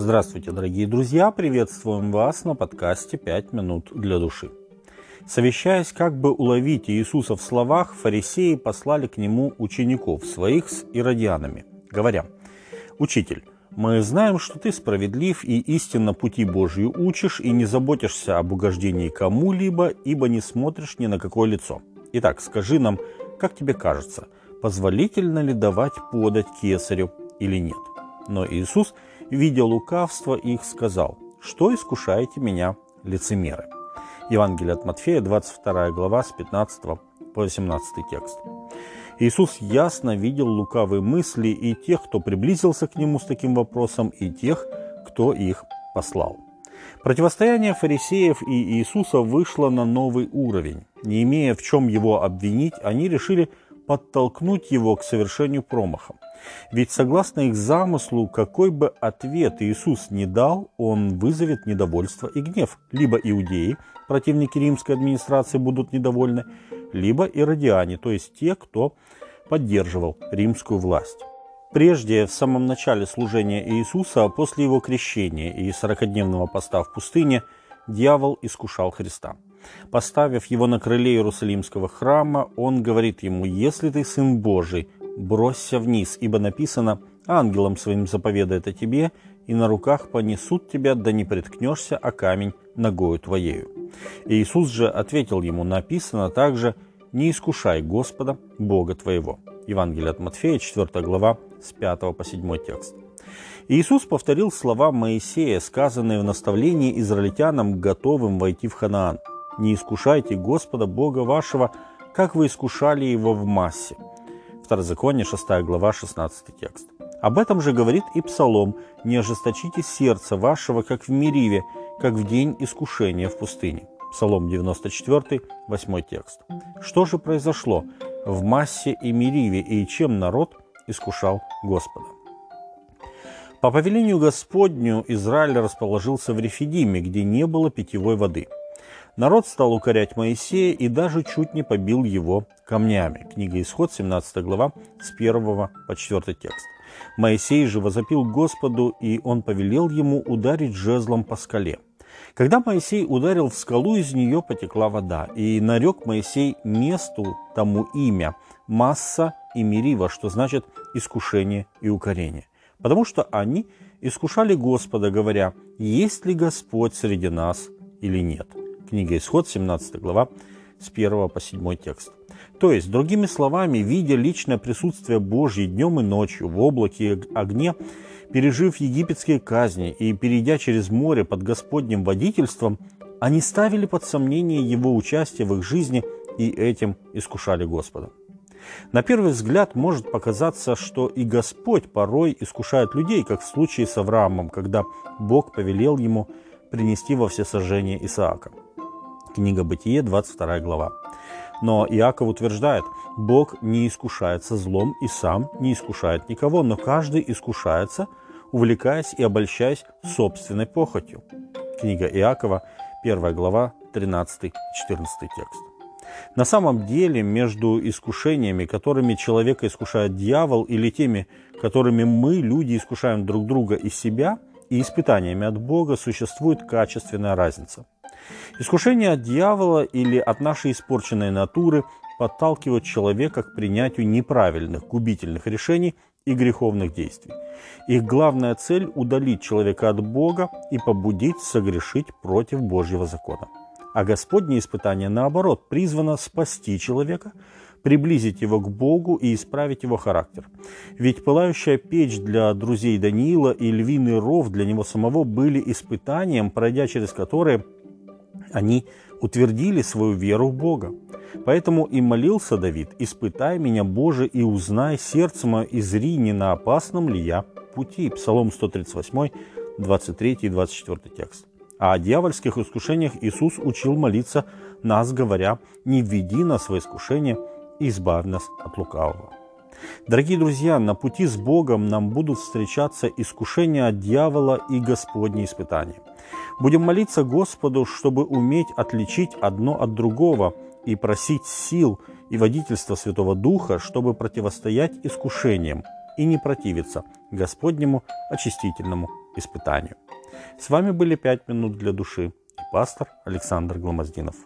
Здравствуйте, дорогие друзья! Приветствуем вас на подкасте «Пять минут для души». Совещаясь, как бы уловить Иисуса в словах, фарисеи послали к нему учеников своих с иродианами, говоря, «Учитель, мы знаем, что ты справедлив и истинно пути Божьи учишь, и не заботишься об угождении кому-либо, ибо не смотришь ни на какое лицо. Итак, скажи нам, как тебе кажется, позволительно ли давать подать кесарю или нет?» Но Иисус – видя лукавство их, сказал, «Что искушаете меня, лицемеры?» Евангелие от Матфея, 22 глава, с 15 по 18 текст. Иисус ясно видел лукавые мысли и тех, кто приблизился к Нему с таким вопросом, и тех, кто их послал. Противостояние фарисеев и Иисуса вышло на новый уровень. Не имея в чем его обвинить, они решили подтолкнуть его к совершению промаха. Ведь согласно их замыслу, какой бы ответ Иисус не дал, он вызовет недовольство и гнев. Либо иудеи, противники римской администрации, будут недовольны, либо иродиане, то есть те, кто поддерживал римскую власть. Прежде, в самом начале служения Иисуса, после его крещения и сорокодневного поста в пустыне, дьявол искушал Христа. Поставив его на крыле Иерусалимского храма, он говорит ему, «Если ты сын Божий, бросься вниз, ибо написано, ангелом своим заповедает о тебе, и на руках понесут тебя, да не приткнешься о камень ногою твоею». И Иисус же ответил ему, написано также, «Не искушай Господа, Бога твоего». Евангелие от Матфея, 4 глава, с 5 по 7 текст. Иисус повторил слова Моисея, сказанные в наставлении израильтянам, готовым войти в Ханаан. «Не искушайте Господа, Бога вашего, как вы искушали его в массе». Второзаконие, 6 глава, 16 текст. Об этом же говорит и Псалом «Не ожесточите сердце вашего, как в Мириве, как в день искушения в пустыне». Псалом 94, 8 текст. Что же произошло в Массе и Мириве, и чем народ искушал Господа? По повелению Господню Израиль расположился в Рефидиме, где не было питьевой воды – Народ стал укорять Моисея и даже чуть не побил его камнями. Книга Исход, 17 глава, с 1 по 4 текст. Моисей же возопил Господу, и он повелел ему ударить жезлом по скале. Когда Моисей ударил в скалу, из нее потекла вода, и нарек Моисей месту тому имя Масса и Мерива, что значит искушение и укорение. Потому что они искушали Господа, говоря, есть ли Господь среди нас или нет. Книга Исход, 17 глава, с 1 по 7 текст. То есть, другими словами, видя личное присутствие Божье днем и ночью в облаке и огне, пережив египетские казни и перейдя через море под Господним водительством, они ставили под сомнение его участие в их жизни и этим искушали Господа. На первый взгляд может показаться, что и Господь порой искушает людей, как в случае с Авраамом, когда Бог повелел ему принести во всесожжение Исаака. Книга Бытие, 22 глава. Но Иаков утверждает, Бог не искушается злом и сам не искушает никого, но каждый искушается, увлекаясь и обольщаясь собственной похотью. Книга Иакова, 1 глава, 13-14 текст. На самом деле между искушениями, которыми человека искушает дьявол, или теми, которыми мы, люди, искушаем друг друга и себя, и испытаниями от Бога, существует качественная разница – Искушение от дьявола или от нашей испорченной натуры подталкивают человека к принятию неправильных, губительных решений и греховных действий. Их главная цель – удалить человека от Бога и побудить согрешить против Божьего закона. А Господнее испытание, наоборот, призвано спасти человека, приблизить его к Богу и исправить его характер. Ведь пылающая печь для друзей Даниила и львиный ров для него самого были испытанием, пройдя через которые – они утвердили свою веру в Бога. Поэтому и молился Давид, «Испытай меня, Боже, и узнай сердце мое, и зри, не на опасном ли я пути». Псалом 138, 23 и 24 текст. А о дьявольских искушениях Иисус учил молиться нас, говоря, «Не введи нас в искушение, избавь нас от лукавого». Дорогие друзья, на пути с Богом нам будут встречаться искушения от дьявола и Господни испытания. Будем молиться Господу, чтобы уметь отличить одно от другого и просить сил и водительства Святого Духа, чтобы противостоять искушениям и не противиться Господнему очистительному испытанию. С вами были «Пять минут для души» и пастор Александр Гломоздинов.